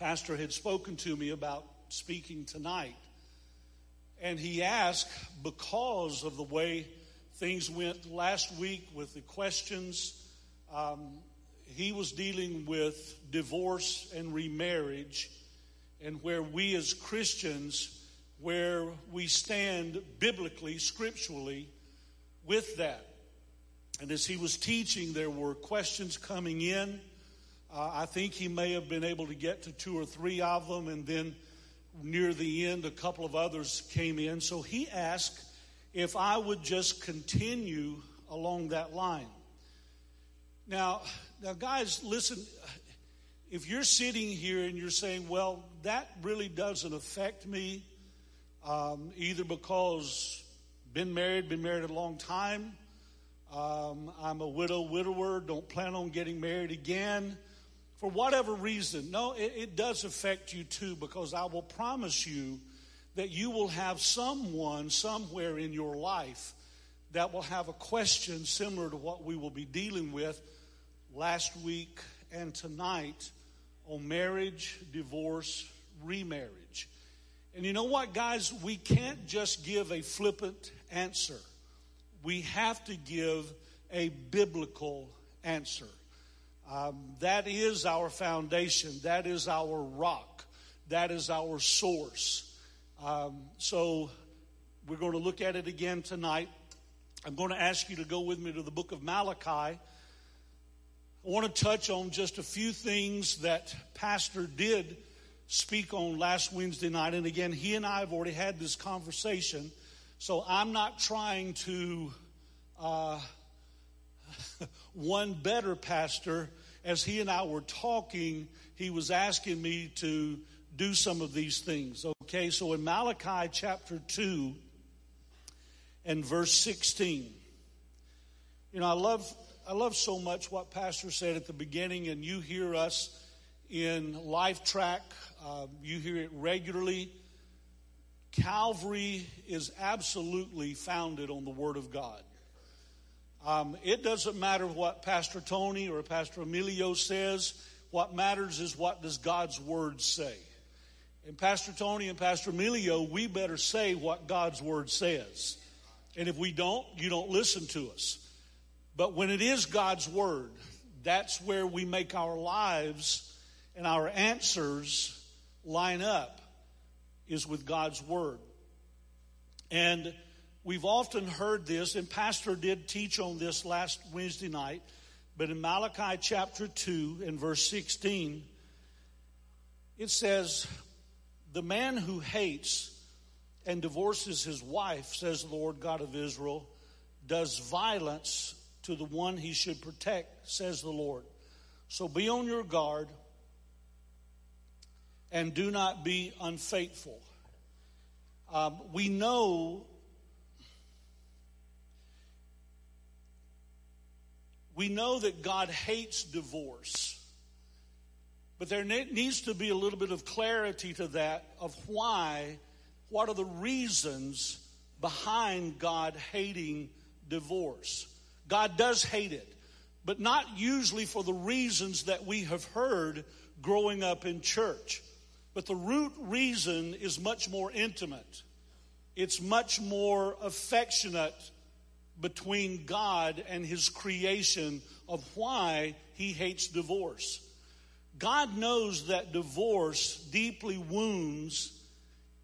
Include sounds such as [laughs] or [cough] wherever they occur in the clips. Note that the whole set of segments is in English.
Pastor had spoken to me about speaking tonight. And he asked, because of the way things went last week with the questions, um, he was dealing with divorce and remarriage, and where we as Christians, where we stand biblically, scripturally, with that. And as he was teaching, there were questions coming in. Uh, I think he may have been able to get to two or three of them, and then near the end, a couple of others came in. So he asked if I would just continue along that line. Now, now, guys, listen. If you're sitting here and you're saying, "Well, that really doesn't affect me," um, either because been married, been married a long time, um, I'm a widow, widower, don't plan on getting married again for whatever reason. No, it, it does affect you too, because I will promise you that you will have someone somewhere in your life that will have a question similar to what we will be dealing with last week and tonight on marriage, divorce, remarriage. And you know what, guys? We can't just give a flippant answer. We have to give a biblical answer. Um, that is our foundation. That is our rock. That is our source. Um, so we're going to look at it again tonight. I'm going to ask you to go with me to the book of Malachi. I want to touch on just a few things that Pastor did speak on last Wednesday night. And again, he and I have already had this conversation. So I'm not trying to uh, [laughs] one better pastor as he and I were talking, he was asking me to do some of these things. Okay, so in Malachi chapter 2 and verse 16, you know, I love, I love so much what Pastor said at the beginning, and you hear us in LifeTrac, uh, you hear it regularly. Calvary is absolutely founded on the Word of God. Um, it doesn't matter what Pastor Tony or Pastor Emilio says. What matters is what does God's word say. And Pastor Tony and Pastor Emilio, we better say what God's word says. And if we don't, you don't listen to us. But when it is God's word, that's where we make our lives and our answers line up is with God's word. And We've often heard this, and Pastor did teach on this last Wednesday night, but in Malachi chapter 2 and verse 16, it says, The man who hates and divorces his wife, says the Lord God of Israel, does violence to the one he should protect, says the Lord. So be on your guard and do not be unfaithful. Um, we know We know that God hates divorce. But there needs to be a little bit of clarity to that of why, what are the reasons behind God hating divorce. God does hate it, but not usually for the reasons that we have heard growing up in church. But the root reason is much more intimate. It's much more affectionate between God and his creation of why he hates divorce. God knows that divorce deeply wounds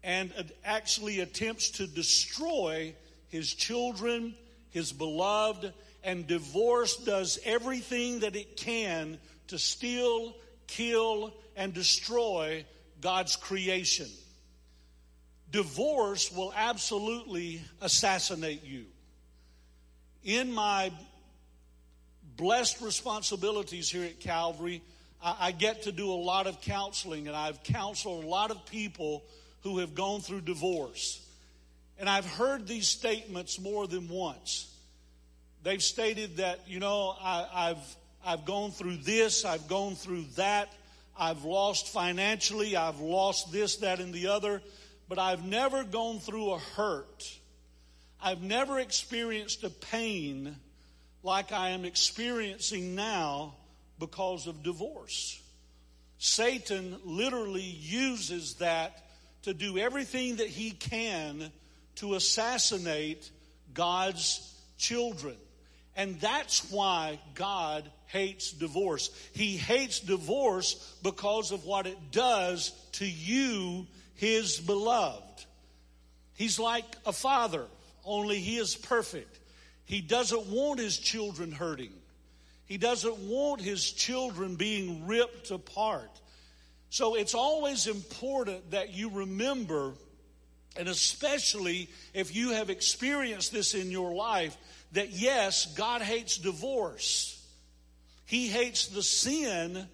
and actually attempts to destroy his children, his beloved, and divorce does everything that it can to steal, kill, and destroy God's creation. Divorce will absolutely assassinate you in my blessed responsibilities here at Calvary, I, get to do a lot of counseling, and I've counseled a lot of people who have gone through divorce. And I've heard these statements more than once. They've stated that, you know, I, have I've gone through this, I've gone through that, I've lost financially, I've lost this, that, and the other, but I've never gone through a hurt I've never experienced a pain like I am experiencing now because of divorce. Satan literally uses that to do everything that he can to assassinate God's children. And that's why God hates divorce. He hates divorce because of what it does to you, his beloved. He's like a father, only he is perfect. He doesn't want his children hurting. He doesn't want his children being ripped apart. So it's always important that you remember, and especially if you have experienced this in your life, that yes, God hates divorce. He hates the sin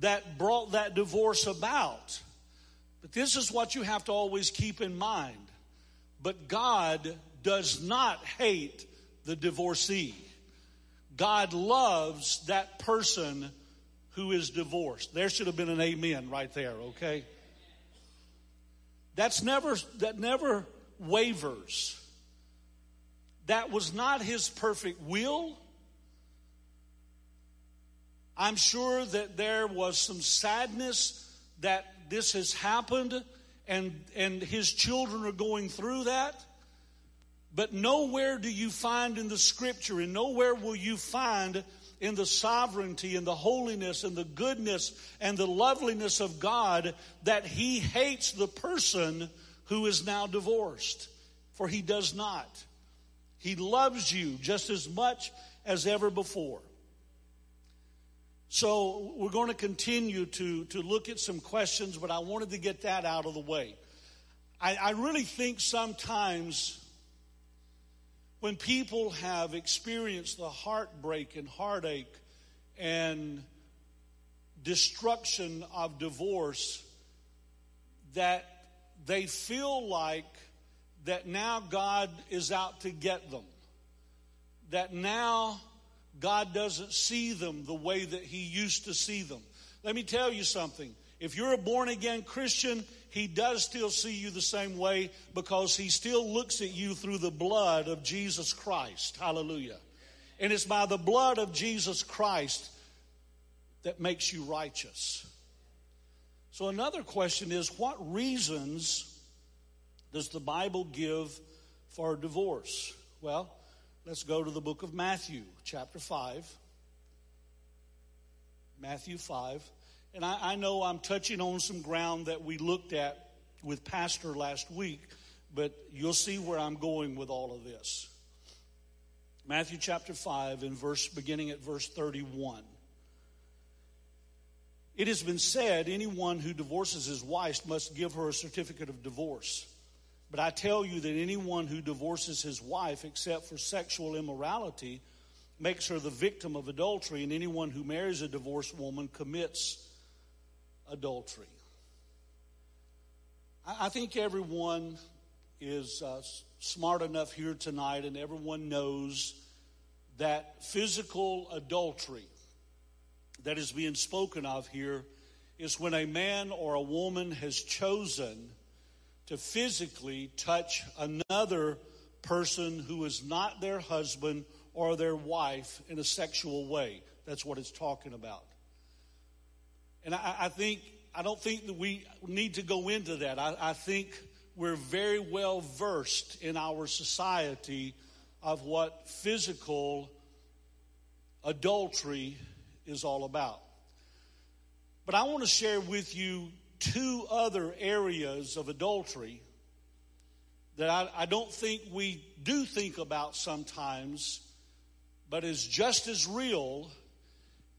that brought that divorce about. But this is what you have to always keep in mind. But God does not hate the divorcee. God loves that person who is divorced. There should have been an amen right there, okay? That's never that never wavers. That was not his perfect will. I'm sure that there was some sadness that this has happened and, and his children are going through that. But nowhere do you find in the scripture, and nowhere will you find in the sovereignty and the holiness and the goodness and the loveliness of God that he hates the person who is now divorced. For he does not. He loves you just as much as ever before. So we're going to continue to, to look at some questions, but I wanted to get that out of the way. I, I really think sometimes when people have experienced the heartbreak and heartache and destruction of divorce, that they feel like that now God is out to get them. That now God doesn't see them the way that He used to see them. Let me tell you something. If you're a born again Christian, He does still see you the same way because He still looks at you through the blood of Jesus Christ. Hallelujah. And it's by the blood of Jesus Christ that makes you righteous. So, another question is what reasons does the Bible give for a divorce? Well, Let's go to the book of Matthew, chapter 5. Matthew 5. And I, I, know I'm touching on some ground that we looked at with Pastor last week, but you'll see where I'm going with all of this. Matthew chapter 5 and verse beginning at verse 31. It has been said anyone who divorces his wife must give her a certificate of divorce. But I tell you that anyone who divorces his wife except for sexual immorality makes her the victim of adultery, and anyone who marries a divorced woman commits adultery. I think everyone is uh, smart enough here tonight, and everyone knows that physical adultery that is being spoken of here is when a man or a woman has chosen to physically touch another person who is not their husband or their wife in a sexual way. That's what it's talking about. And I, I think, I don't think that we need to go into that. I, I think we're very well versed in our society of what physical adultery is all about. But I want to share with you two other areas of adultery that I, I, don't think we do think about sometimes, but is just as real.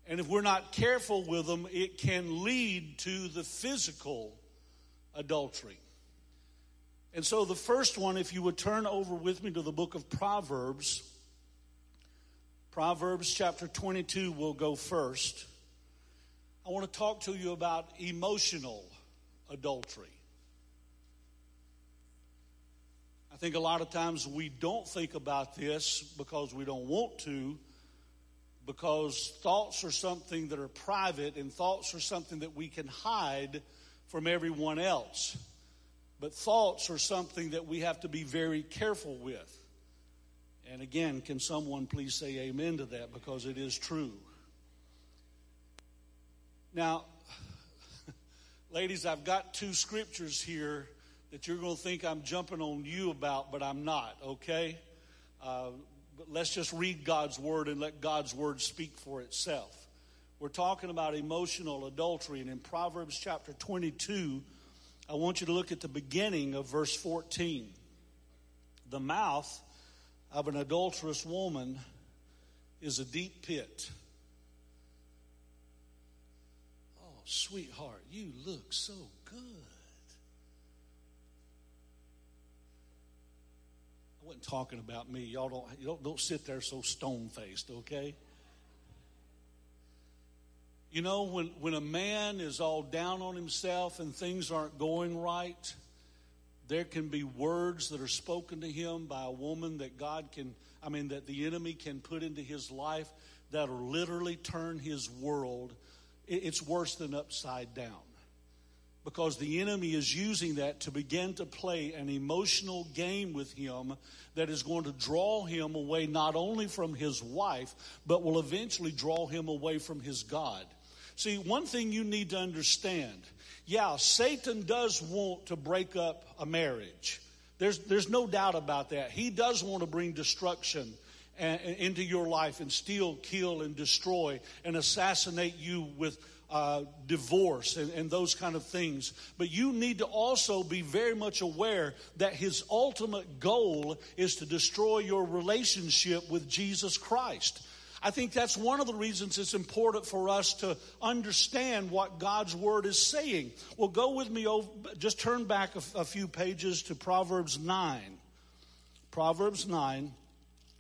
And if we're not careful with them, it can lead to the physical adultery. And so, the first one, if you would turn over with me to the book of Proverbs, Proverbs chapter 22 will go first. I want to talk to you about emotional adultery. I think a lot of times we don't think about this because we don't want to, because thoughts are something that are private and thoughts are something that we can hide from everyone else. But thoughts are something that we have to be very careful with. And again, can someone please say amen to that because it is true. Now, [laughs] Ladies, I've got two scriptures here that you're going to think I'm jumping on you about, but I'm not, okay? Uh, let's just read God's word and let God's word speak for itself. We're talking about emotional adultery, and in Proverbs chapter 22, I want you to look at the beginning of verse 14. The mouth of an adulterous woman is a deep pit. Oh, sweetheart, you look so good. I wasn't talking about me. Y'all don't, you don't, don't sit there so stone faced, okay? You know, when, when a man is all down on himself and things aren't going right, there can be words that are spoken to him by a woman that God can, I mean, that the enemy can put into his life that'll literally turn his world. It's worse than upside down because the enemy is using that to begin to play an emotional game with him that is going to draw him away not only from his wife, but will eventually draw him away from his God. See, one thing you need to understand yeah, Satan does want to break up a marriage. There's, there's no doubt about that. He does want to bring destruction into your life and steal, kill, and destroy and assassinate you with uh, divorce and, and those kind of things. But you need to also be very much aware that his ultimate goal is to destroy your relationship with Jesus Christ. I think that's one of the reasons it's important for us to understand what God's Word is saying. Well, go with me, over, just turn back a, a few pages to Proverbs 9. Proverbs 9.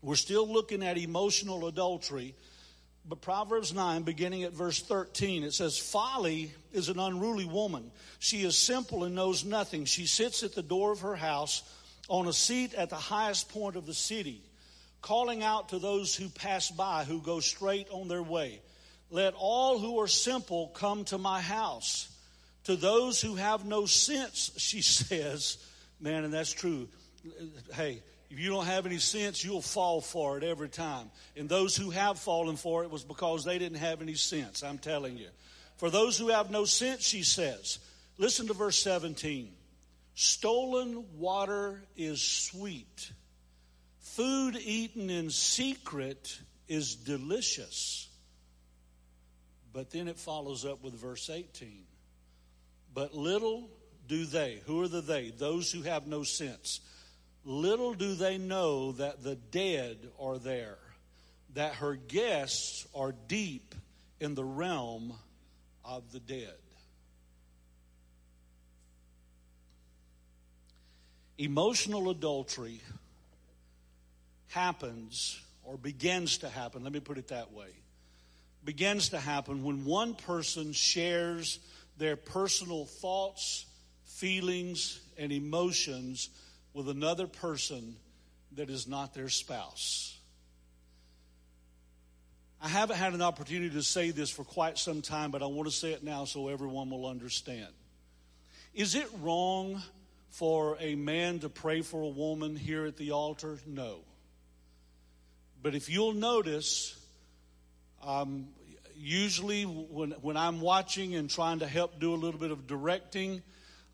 We're still looking at emotional adultery. But Proverbs 9, beginning at verse 13, it says, Folly is an unruly woman. She is simple and knows nothing. She sits at the door of her house on a seat at the highest point of the city, calling out to those who pass by, who go straight on their way. Let all who are simple come to my house. To those who have no sense, [laughs] she says, man, and that's true. Hey, if you don't have any sense, you'll fall for it every time. And those who have fallen for it was because they didn't have any sense, I'm telling you. For those who have no sense, she says, listen to verse 17. Stolen water is sweet. Food eaten in secret is delicious. But then it follows up with verse 18. But little do they, who are the they? Those who have no sense Little do they know that the dead are there, that her guests are deep in the realm of the dead. Emotional adultery happens or begins to happen, let me put it that way, begins to happen when one person shares their personal thoughts, feelings, and emotions with another person that is not their spouse. I haven't had an opportunity to say this for quite some time, but I want to say it now so everyone will understand. Is it wrong for a man to pray for a woman here at the altar? No. But if you'll notice, um, usually when, when I'm watching and trying to help do a little bit of directing,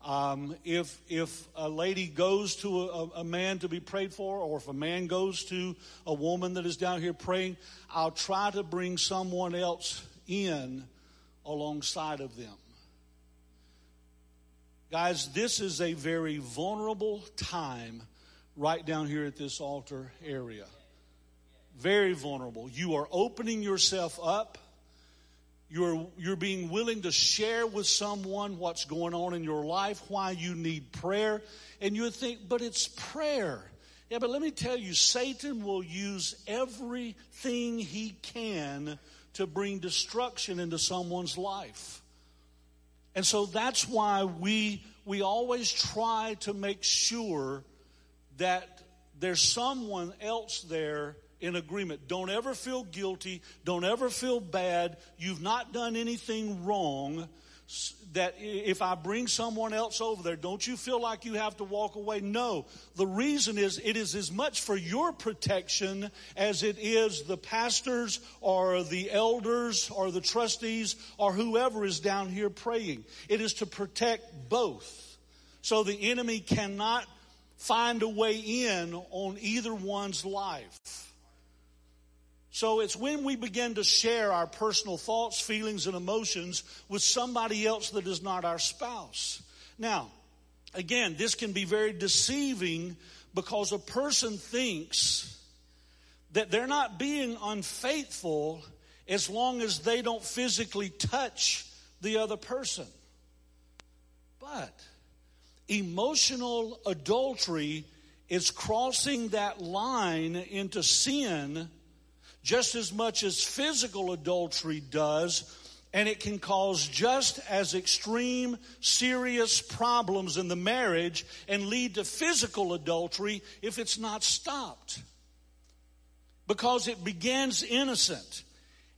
um, if if a lady goes to a, a, man to be prayed for, or if a man goes to a woman that is down here praying, I'll try to bring someone else in alongside of them. Guys, this is a very vulnerable time right down here at this altar area. Very vulnerable. You are opening yourself up you're, you're being willing to share with someone what's going on in your life, why you need prayer. And you think, but it's prayer. Yeah, but let me tell you, Satan will use everything he can to bring destruction into someone's life. And so that's why we, we always try to make sure that there's someone else there in agreement. Don't ever feel guilty. Don't ever feel bad. You've not done anything wrong. that if I bring someone else over there, don't you feel like you have to walk away? No. The reason is it is as much for your protection as it is the pastors or the elders or the trustees or whoever is down here praying. It is to protect both. So the enemy cannot find a way in on either one's life. So it's when we begin to share our personal thoughts, feelings, and emotions with somebody else that is not our spouse. Now, again, this can be very deceiving because a person thinks that they're not being unfaithful as long as they don't physically touch the other person. But emotional adultery is crossing that line into sin just as much as physical adultery does, and it can cause just as extreme, serious problems in the marriage and lead to physical adultery if it's not stopped. Because it begins innocent.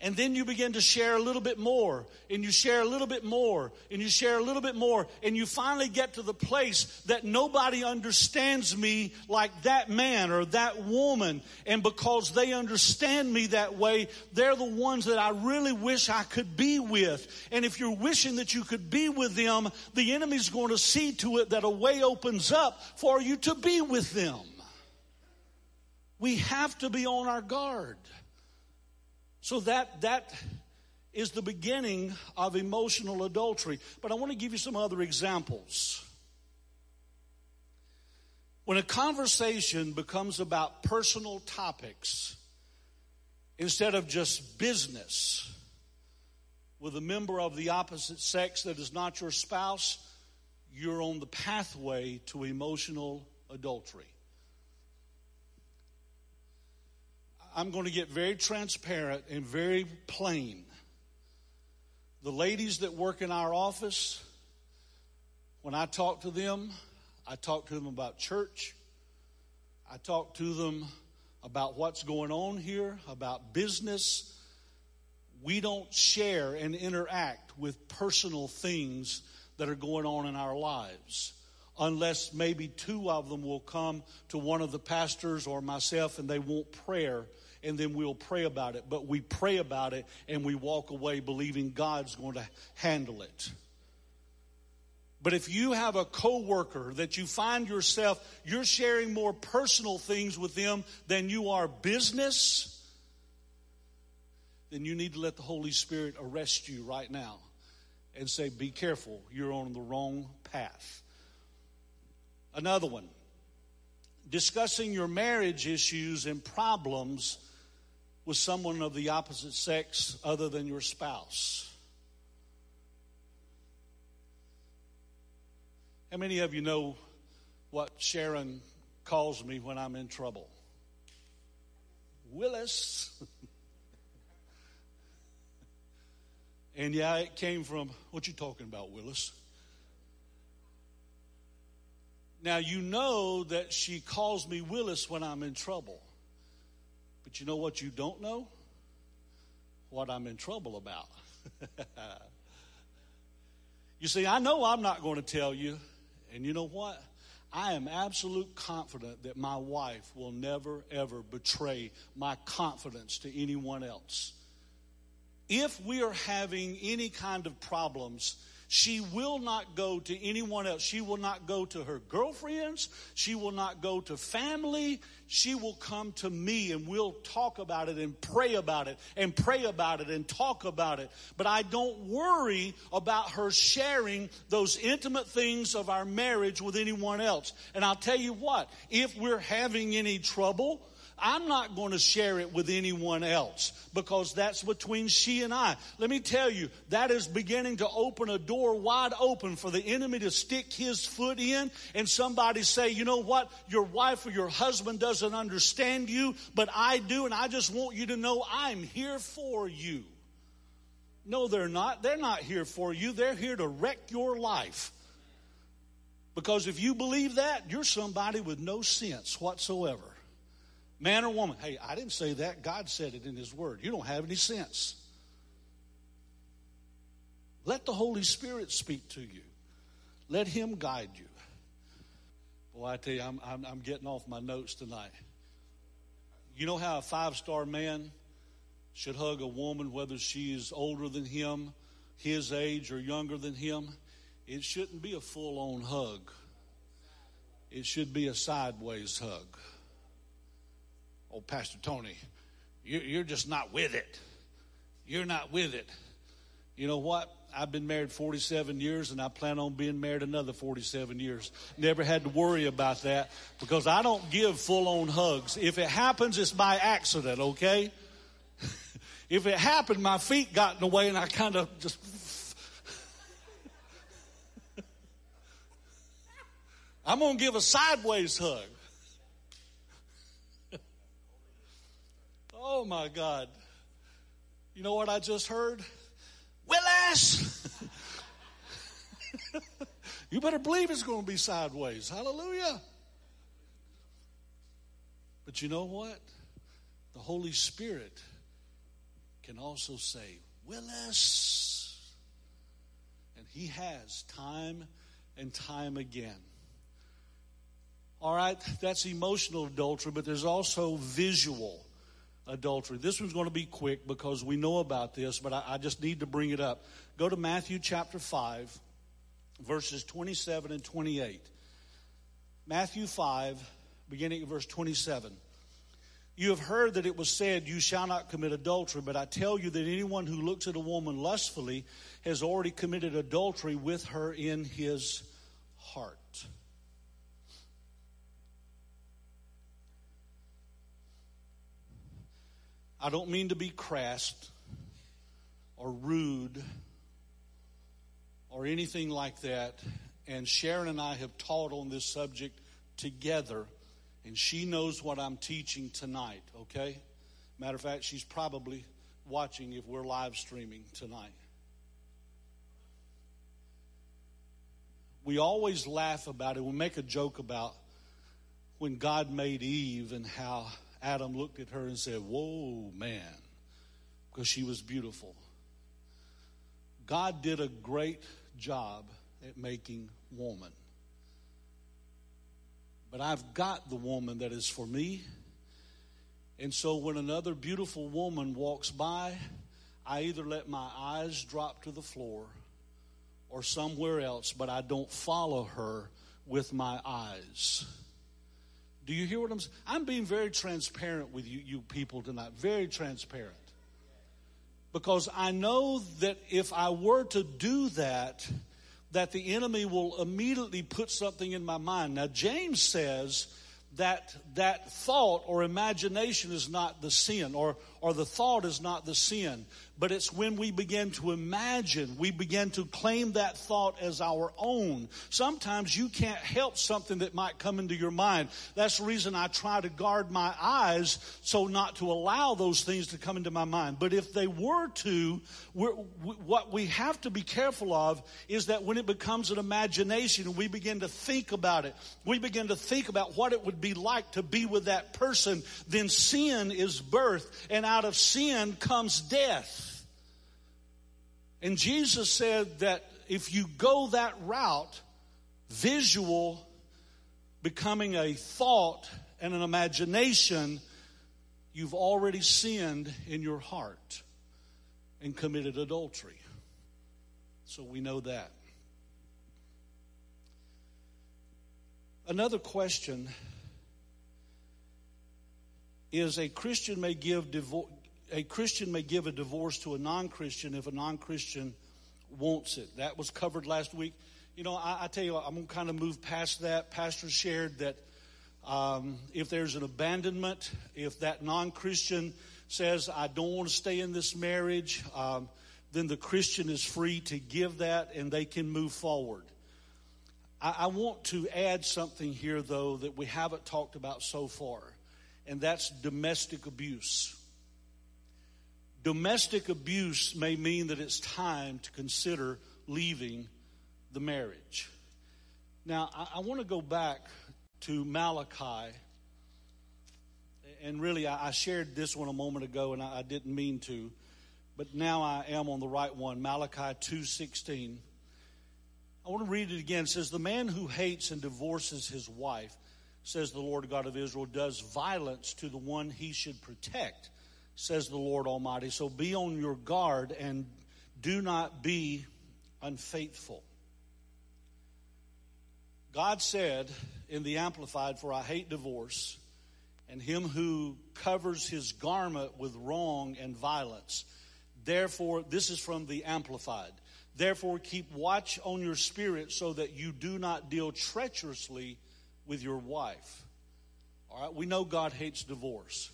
And then you begin to share a little bit more, and you share a little bit more, and you share a little bit more, and you finally get to the place that nobody understands me like that man or that woman. And because they understand me that way, they're the ones that I really wish I could be with. And if you're wishing that you could be with them, the enemy's going to see to it that a way opens up for you to be with them. We have to be on our guard. So that, that is the beginning of emotional adultery. But I want to give you some other examples. When a conversation becomes about personal topics instead of just business with a member of the opposite sex that is not your spouse, you're on the pathway to emotional adultery. I'm going to get very transparent and very plain. The ladies that work in our office, when I talk to them, I talk to them about church. I talk to them about what's going on here, about business. We don't share and interact with personal things that are going on in our lives unless maybe two of them will come to one of the pastors or myself and they want prayer and then we'll pray about it. But we pray about it and we walk away believing God's going to handle it. But if you have a coworker that you find yourself, you're sharing more personal things with them than you are business, then you need to let the Holy Spirit arrest you right now and say, Be careful, you're on the wrong path. Another one discussing your marriage issues and problems with someone of the opposite sex other than your spouse? How many of you know what Sharon calls me when I'm in trouble? Willis. and yeah, it came from what you talking about, Willis? Now you know that she calls me Willis when I'm in trouble. But you know what you don't know? What I'm in trouble about. [laughs] you see, I know I'm not going to tell you, and you know what? I am absolute confident that my wife will never ever betray my confidence to anyone else. If we are having any kind of problems, she will not go to anyone else. She will not go to her girlfriends. She will not go to family. She will come to me and we'll talk about it and pray about it and pray about it and talk about it. But I don't worry about her sharing those intimate things of our marriage with anyone else. And I'll tell you what, if we're having any trouble, I'm not going to share it with anyone else because that's between she and I. Let me tell you, that is beginning to open a door wide open for the enemy to stick his foot in and somebody say, you know what, your wife or your husband doesn't understand you, but I do, and I just want you to know I'm here for you. No, they're not. They're not here for you. They're here to wreck your life. Because if you believe that, you're somebody with no sense whatsoever. Man or woman. Hey, I didn't say that. God said it in His Word. You don't have any sense. Let the Holy Spirit speak to you. Let Him guide you. Boy, I tell you, I'm, I'm, I'm getting off my notes tonight. You know how a five star man should hug a woman, whether she is older than him, his age, or younger than him? It shouldn't be a full on hug, it should be a sideways hug. Oh, Pastor Tony, you're just not with it. You're not with it. You know what? I've been married 47 years and I plan on being married another 47 years. Never had to worry about that because I don't give full on hugs. If it happens, it's by accident, okay? [laughs] if it happened, my feet got in the way and I kind of just. [laughs] I'm going to give a sideways hug. Oh my God. You know what I just heard? Willis! [laughs] you better believe it's going to be sideways. Hallelujah. But you know what? The Holy Spirit can also say, Willis. And He has time and time again. All right, that's emotional adultery, but there's also visual adultery. This one's going to be quick because we know about this, but I, I, just need to bring it up. Go to Matthew chapter 5, verses 27 and 28. Matthew 5, beginning at verse 27. You have heard that it was said, You shall not commit adultery, but I tell you that anyone who looks at a woman lustfully has already committed adultery with her in his heart. I don't mean to be crass or rude or anything like that. And Sharon and I have taught on this subject together, and she knows what I'm teaching tonight, okay? Matter of fact, she's probably watching if we're live streaming tonight. We always laugh about it. We make a joke about when God made Eve and how Adam looked at her and said, Whoa, man, because she was beautiful. God did a great job at making woman. But I've got the woman that is for me. And so when another beautiful woman walks by, I either let my eyes drop to the floor or somewhere else, but I don't follow her with my eyes. Do you hear what I'm saying? I'm being very transparent with you, you people tonight. Very transparent. Because I know that if I were to do that, that the enemy will immediately put something in my mind. Now, James says that that thought or imagination is not the sin, or, or the thought is not the sin but it's when we begin to imagine, we begin to claim that thought as our own. Sometimes you can't help something that might come into your mind. That's the reason I try to guard my eyes so not to allow those things to come into my mind. But if they were to, what we have to be careful of is that when it becomes an imagination, we begin to think about it. We begin to think about what it would be like to be with that person. Then sin is birth, and out of sin comes death. And Jesus said that if you go that route, visual becoming a thought and an imagination, you've already sinned in your heart and committed adultery. So we know that. Another question is a Christian may give a Christian may give a divorce to a non Christian if a non Christian wants it. That was covered last week. You know, I, I tell you, I'm going to kind of move past that. Pastor shared that um, if there's an abandonment, if that non Christian says, I don't want to stay in this marriage, um, then the Christian is free to give that and they can move forward. I want to add something here, though, that we haven't talked about so far, and that's domestic abuse. Domestic abuse may mean that it's time to consider leaving the marriage. Now, I, I want to go back to Malachi. And really, I, I, shared this one a moment ago, and I, I didn't mean to. but now I am on the right one. Malachi 2:16. I want to read it again. It says, The man who hates and divorces his wife, says the Lord God of Israel, does violence to the one he should protect, says the Lord Almighty. So be on your guard and do not be unfaithful. God said in the Amplified, For I hate divorce, and him who covers his garment with wrong and violence. Therefore, this is from the Amplified. Therefore, keep watch on your spirit so that you do not deal treacherously with your wife. All right, we know God hates divorce.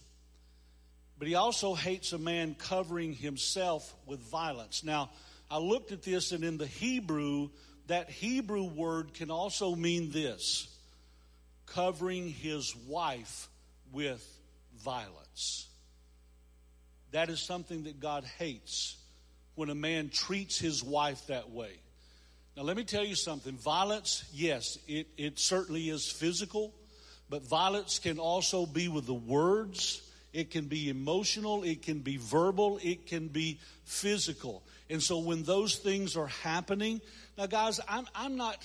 But he also hates a man covering himself with violence. Now, I looked at this, and in the Hebrew, that Hebrew word can also mean this covering his wife with violence. That is something that God hates when a man treats his wife that way. Now, let me tell you something. Violence, yes, it, it certainly is physical, but violence can also be with the words. It can be emotional. It can be verbal. It can be physical. And so when those things are happening, now guys, I'm, I'm not,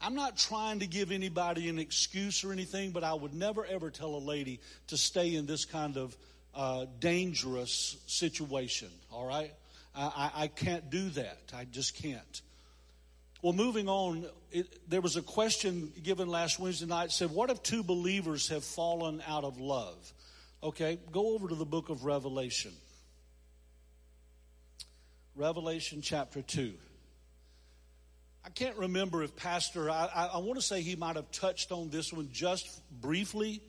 I'm not trying to give anybody an excuse or anything, but I would never ever tell a lady to stay in this kind of uh, dangerous situation. All right. I, I can't do that. I just can't. Well, moving on, it, there was a question given last Wednesday night. Said, "What if two believers have fallen out of love?" Okay, go over to the book of Revelation. Revelation chapter two. I can't remember if Pastor. I, I, I want to say he might have touched on this one just briefly,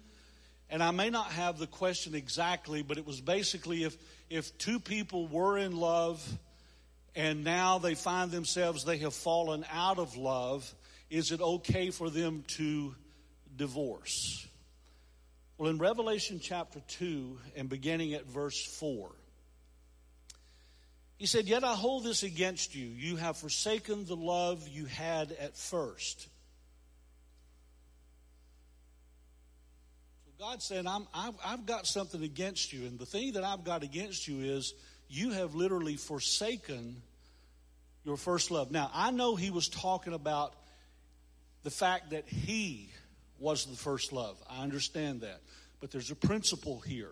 and I may not have the question exactly, but it was basically if if two people were in love and now they find themselves, they have fallen out of love, is it okay for them to divorce? Well, in Revelation chapter 2 and beginning at verse 4, he said, Yet I hold this against you. You have forsaken the love you had at first. God said, I've, I've got something against you. And the thing that I've got against you is you have literally forsaken your first love. Now, I know he was talking about the fact that he was the first love. I understand that. But there's a principle here.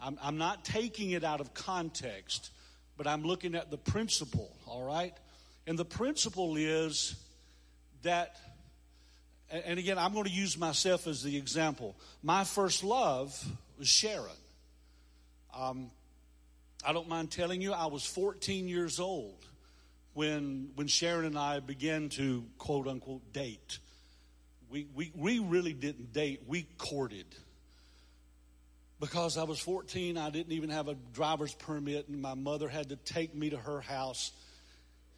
I'm, I'm not taking it out of context, but I'm looking at the principle, all right? And the principle is that and again, I'm going to use myself as the example. My first love was Sharon. Um, I don't mind telling you, I was 14 years old when when Sharon and I began to quote unquote date. We we we really didn't date. We courted. Because I was 14, I didn't even have a driver's permit, and my mother had to take me to her house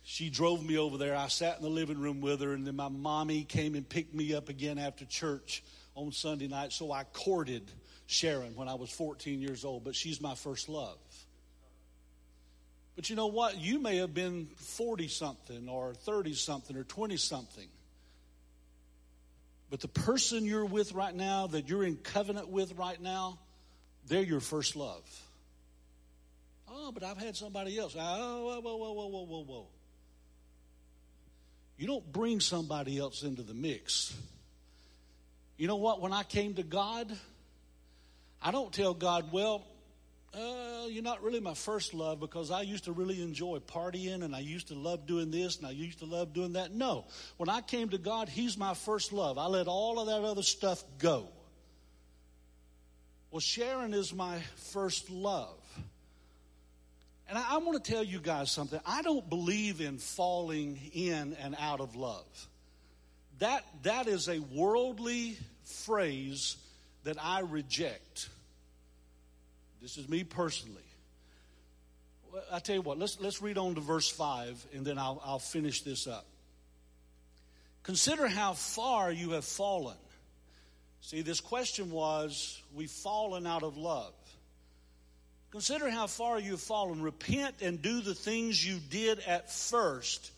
she drove me over there. I sat in the living room with her, and then my mommy came and picked me up again after church on Sunday night. So I courted Sharon when I was 14 years old, but she's my first love. But you know what? You may have been 40 something, or 30 something, or 20 something. But the person you're with right now, that you're in covenant with right now, they're your first love. Oh, but I've had somebody else. Oh, whoa, whoa, whoa, whoa, whoa, whoa. You don't bring somebody else into the mix. You know what? When I came to God, I don't tell God, well, uh, you're not really my first love because I used to really enjoy partying and I used to love doing this and I used to love doing that. No. When I came to God, He's my first love. I let all of that other stuff go. Well, Sharon is my first love. And I, I want to tell you guys something. I don't believe in falling in and out of love. That, that is a worldly phrase that I reject. This is me personally. I tell you what, let's, let's read on to verse 5 and then I'll, I'll finish this up. Consider how far you have fallen. See, this question was, we've fallen out of love. Consider how far you've fallen. Repent and do the things you did at first.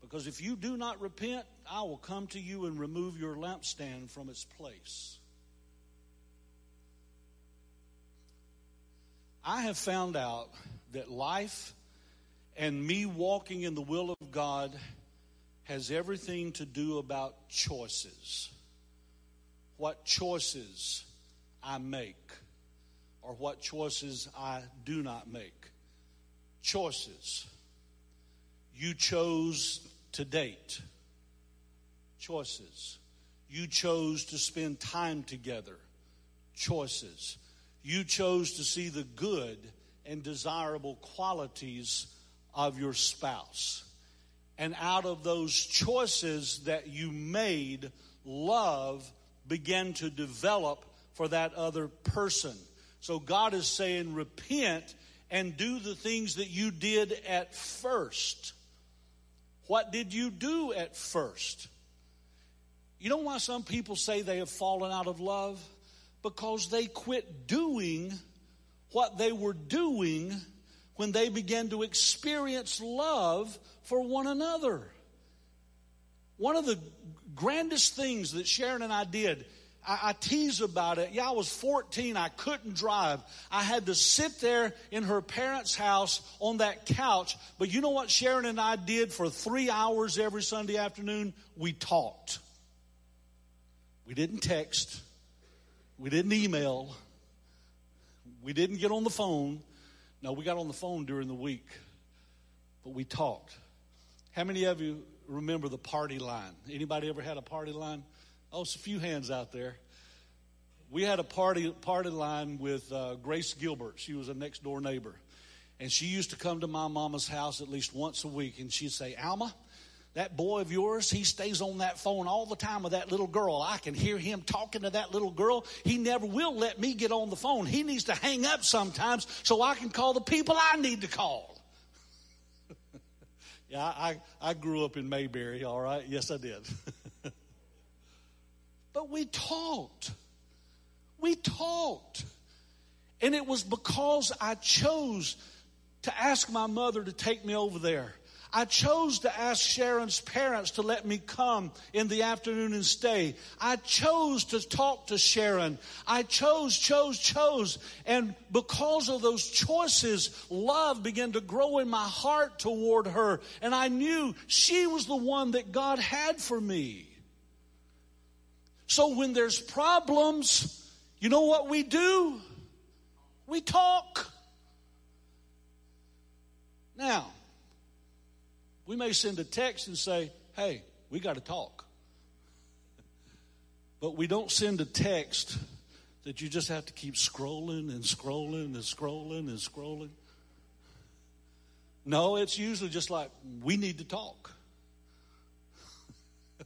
Because if you do not repent, I will come to you and remove your lampstand from its place. I have found out that life and me walking in the will of God has everything to do about choices. What choices I make or what choices I do not make. Choices. You chose to date. Choices. You chose to spend time together. Choices. You chose to see the good and desirable qualities of your spouse. And out of those choices that you made, love began to develop for that other person. So God is saying, repent and do the things that you did at first. What did you do at first? You know why some people say they have fallen out of love? Because they quit doing what they were doing when they began to experience love for one another. One of the grandest things that Sharon and I did, I, I, tease about it. Yeah, I was 14. I couldn't drive. I had to sit there in her parents' house on that couch. But you know what Sharon and I did for three hours every Sunday afternoon? We talked. We didn't text. We didn't email. We didn't get on the phone. No, we got on the phone during the week. But we talked. How many of you remember the party line? Anybody ever had a party line? Oh, it's a few hands out there. We had a party party line with uh, Grace Gilbert. She was a next door neighbor, and she used to come to my mama's house at least once a week, and she'd say, "Alma, that boy of yours, he stays on that phone all the time with that little girl. I can hear him talking to that little girl. He never will let me get on the phone. He needs to hang up sometimes so I can call the people I need to call. [laughs] yeah, I, I grew up in Mayberry, all right? Yes, I did. [laughs] but we talked. We talked. And it was because I chose to ask my mother to take me over there I chose to ask Sharon's parents to let me come in the afternoon and stay. I chose to talk to Sharon. I chose, chose, chose. And because of those choices, love began to grow in my heart toward her. And I knew she was the one that God had for me. So when there's problems, you know what we do? We talk. Now, we may send a text and say, hey, we got to talk. [laughs] But we don't send a text that you just have to keep scrolling and scrolling and scrolling and scrolling. No, it's usually just like, we need to talk. [laughs]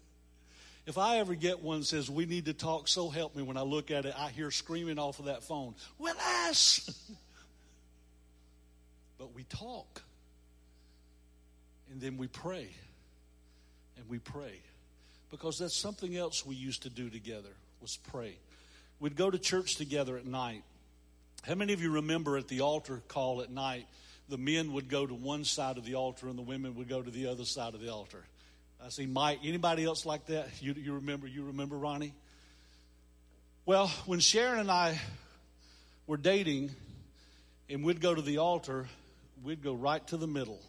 if I ever get one that says, we need to talk, so help me, when I look at it, I hear screaming off of that phone, Willis! [laughs] but we talk. And then we pray. And we pray. Because that's something else we used to do together was pray. We'd go to church together at night. How many of you remember at the altar call at night, the men would go to one side of the altar and the women would go to the other side of the altar? I see Mike. Anybody else like that? You, you remember? You remember Ronnie? Well, when Sharon and I were dating, and we'd go to the altar, we'd go right to the middle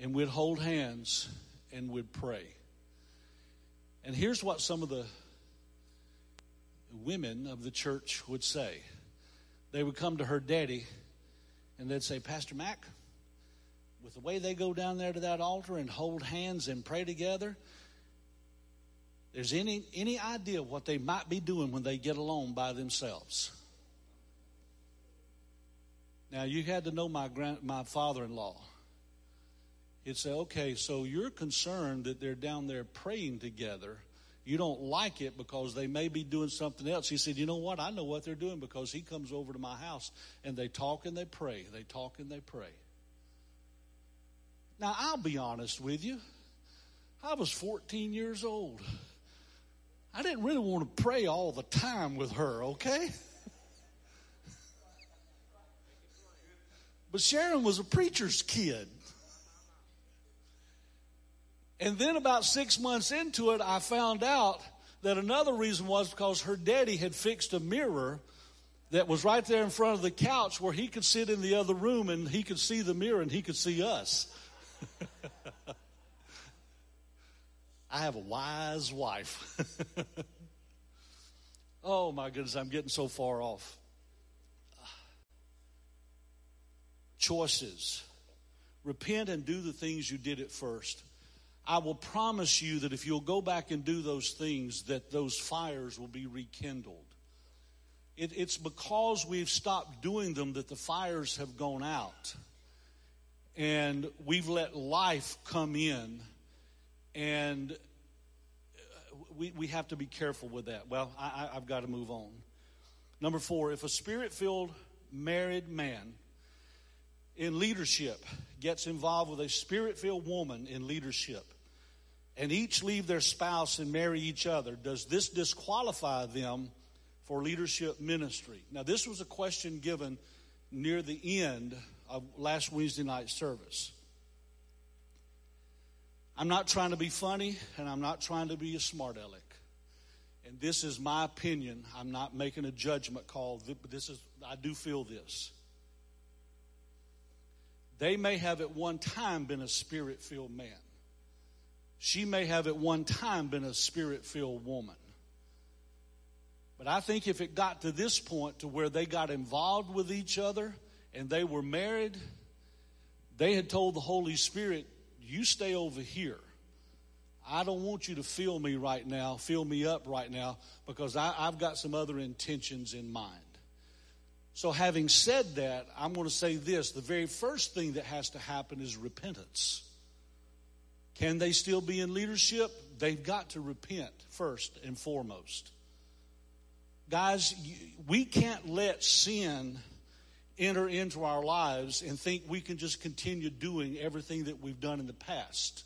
and we'd hold hands and we'd pray. And here's what some of the women of the church would say they would come to her daddy and they'd say, Pastor Mac, with the way they go down there to that altar and hold hands and pray together, there's any any idea what they might be doing when they get alone by themselves. Now you had to know my grand, my father-in-law he'd say, okay, so you're concerned that they're down there praying together. You don't like it because they may be doing something else. He said, you know what? I know what they're doing because he comes over to my house and they talk and they pray. They talk and they pray. Now, I'll be honest with you. I was 14 years old. I didn't really want to pray all the time with her, okay? [laughs] But Sharon was a preacher's kid. And then about six months into it, I found out that another reason was because her daddy had fixed a mirror that was right there in front of the couch where he could sit in the other room and he could see the mirror and he could see us. [laughs] I have a wise wife. [laughs] oh my goodness, I'm getting so far off. Choices. Repent and do the things you did at first. I will promise you that if you'll go back and do those things, that those fires will be rekindled. It, it's because we've stopped doing them that the fires have gone out. And we've let life come in. And uh, we, we have to be careful with that. Well, I, I've got to move on. Number four, if a spirit filled married man in leadership gets involved with a spirit filled woman in leadership, and each leave their spouse and marry each other, does this disqualify them for leadership ministry? Now, this was a question given near the end of last Wednesday night service. I'm not trying to be funny and I'm not trying to be a smart aleck. And this is my opinion. I'm not making a judgment call, this is, I do feel this. They may have at one time been a spirit filled man. She may have at one time been a spirit filled woman. But I think if it got to this point to where they got involved with each other and they were married, they had told the Holy Spirit, You stay over here. I don't want you to fill me right now, fill me up right now, because I, have got some other intentions in mind. So, having said that, I'm going to say this the very first thing that has to happen is repentance. Can they still be in leadership? They've got to repent first and foremost. Guys, we can't let sin enter into our lives and think we can just continue doing everything that we've done in the past.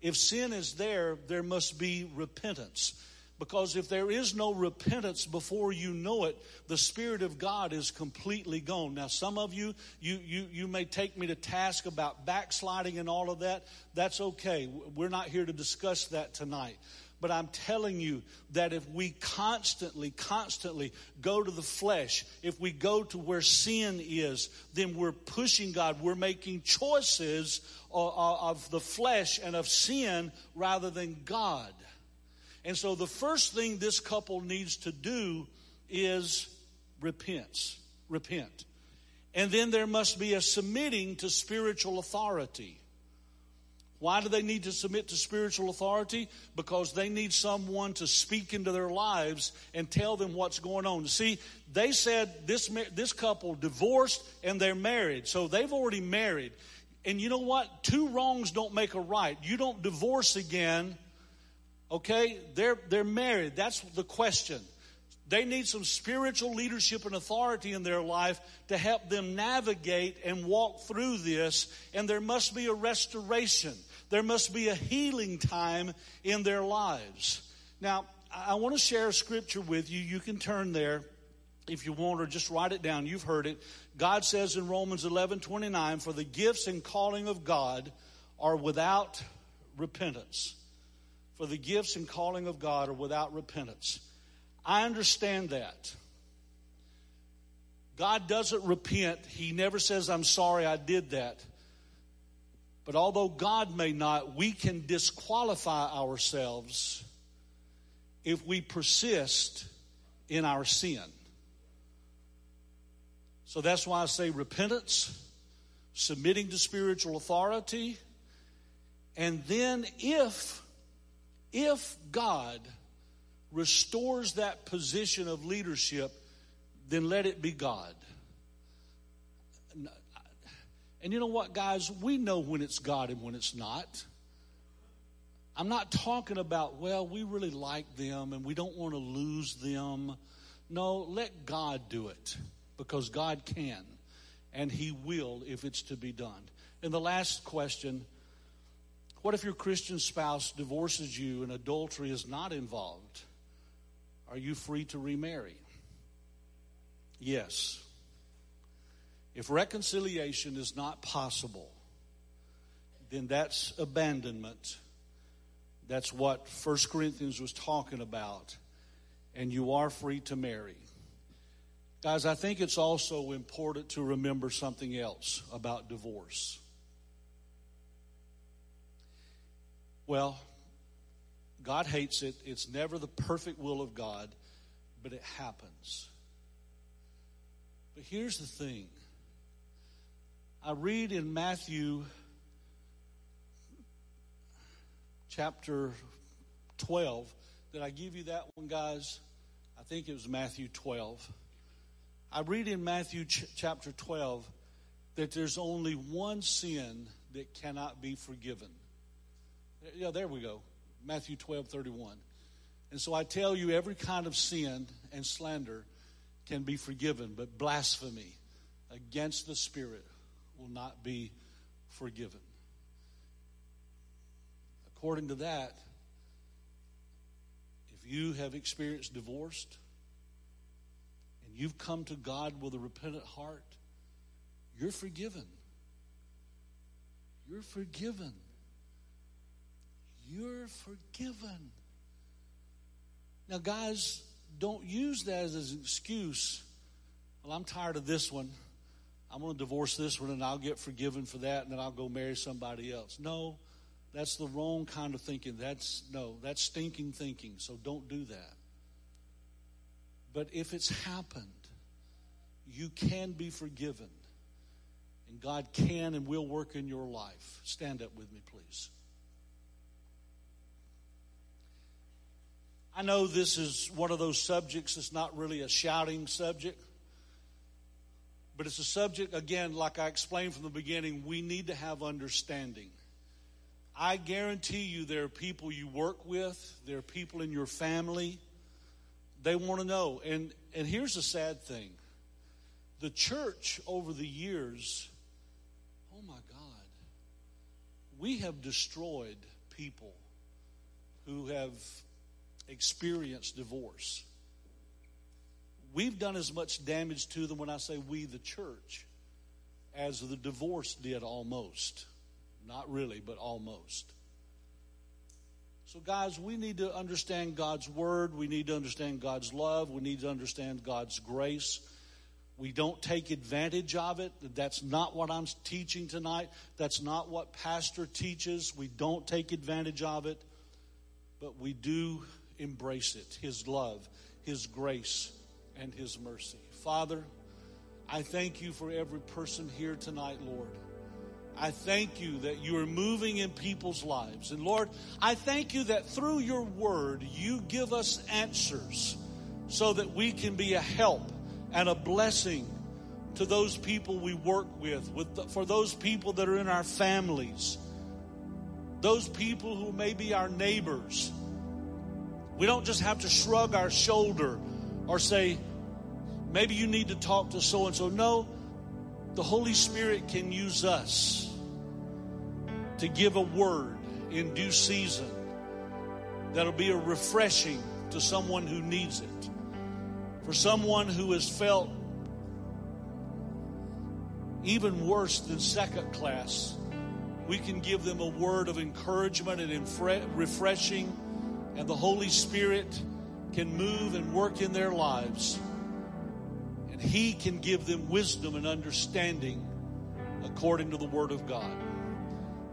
If sin is there, there must be repentance. Because if there is no repentance before you know it, the Spirit of God is completely gone. Now, some of you, you, you, you may take me to task about backsliding and all of that. That's okay. We're not here to discuss that tonight. But I'm telling you that if we constantly, constantly go to the flesh, if we go to where sin is, then we're pushing God. We're making choices of the flesh and of sin rather than God. And so the first thing this couple needs to do is repent. Repent. And then there must be a submitting to spiritual authority. Why do they need to submit to spiritual authority? Because they need someone to speak into their lives and tell them what's going on. See, they said this, this couple divorced and they're married. So they've already married. And you know what? Two wrongs don't make a right. You don't divorce again Okay? They're, they're married. That's the question. They need some spiritual leadership and authority in their life to help them navigate and walk through this. And there must be a restoration. There must be a healing time in their lives. Now, I want to share a scripture with you. You can turn there if you want or just write it down. You've heard it. God says in Romans 11 29, For the gifts and calling of God are without repentance for the gifts and calling of God are without repentance. I understand that. God doesn't repent. He never says, I'm sorry I did that. But although God may not, we can disqualify ourselves if we persist in our sin. So that's why I say repentance, submitting to spiritual authority, and then if if God restores that position of leadership, then let it be God. And you know what, guys? We know when it's God and when it's not. I'm not talking about, well, we really like them and we don't want to lose them. No, let God do it because God can and He will if it's to be done. And the last question what if your Christian spouse divorces you and adultery is not involved? Are you free to remarry? Yes. If reconciliation is not possible, then that's abandonment. That's what 1 Corinthians was talking about. And you are free to marry. Guys, I think it's also important to remember something else about divorce. Well, God hates it. It's never the perfect will of God, but it happens. But here's the thing I read in Matthew chapter 12. Did I give you that one, guys? I think it was Matthew 12. I read in Matthew ch- chapter 12 that there's only one sin that cannot be forgiven. Yeah, there we go. Matthew 12, 31. And so I tell you, every kind of sin and slander can be forgiven, but blasphemy against the Spirit will not be forgiven. According to that, if you have experienced divorced and you've come to God with a repentant heart, you're forgiven. You're forgiven. You're forgiven. Now, guys, don't use that as an excuse. Well, I'm tired of this one. I'm going to divorce this one and I'll get forgiven for that and then I'll go marry somebody else. No, that's the wrong kind of thinking. That's no, that's stinking thinking. So don't do that. But if it's happened, you can be forgiven. And God can and will work in your life. Stand up with me, please. I know this is one of those subjects that's not really a shouting subject, but it's a subject, again, like I explained from the beginning, we need to have understanding. I guarantee you there are people you work with, there are people in your family, they want to know. And, and here's the sad thing the church over the years, oh my God, we have destroyed people who have experienced divorce. We've done as much damage to them when I say we, the church, as the divorce did almost. Not really, but almost. So, guys, we need to understand God's word. We need to understand God's love. We need to understand God's grace. We don't take advantage of it. That's not what I'm teaching tonight. That's not what Pastor teaches. We don't take advantage of it, but we do embrace it His love, His grace, and His mercy. Father, I thank you for every person here tonight, Lord. I thank you that you are moving in people's lives. And Lord, I thank you that through your word, you give us answers so that we can be a help and a blessing to those people we work with, with the, for those people that are in our families, those people who may be our neighbors. We don't just have to shrug our shoulder or say, maybe you need to talk to so and so. No, the Holy Spirit can use us to give a word in due season that'll be a refreshing to someone who needs it. For someone who has felt even worse than second class, we can give them a word of encouragement and refreshing, and the Holy Spirit can move and work in their lives and He can give them wisdom and understanding according to the Word of God.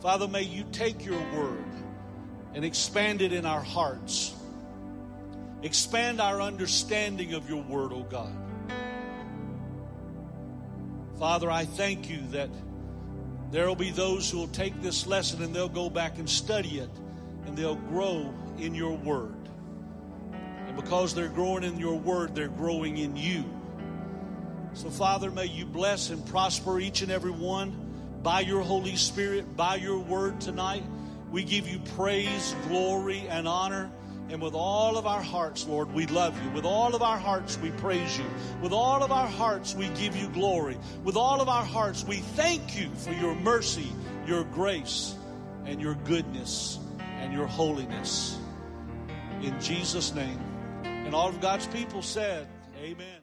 Father, may you take your Word and expand it in our hearts. Expand our understanding of your Word, O oh God. Father, I thank you that there will be those who will take this lesson and they'll go back and study it and they'll grow in your Word. And because they're growing in your Word, they're growing in you. So, Father, may you bless and prosper each and every one by your Holy Spirit, by your word tonight. We give you praise, glory, and honor. And with all of our hearts, Lord, we love you. With all of our hearts, we praise you. With all of our hearts, we give you glory. With all of our hearts, we thank you for your mercy, your grace, and your goodness and your holiness. In Jesus' name. And all of God's people said, Amen.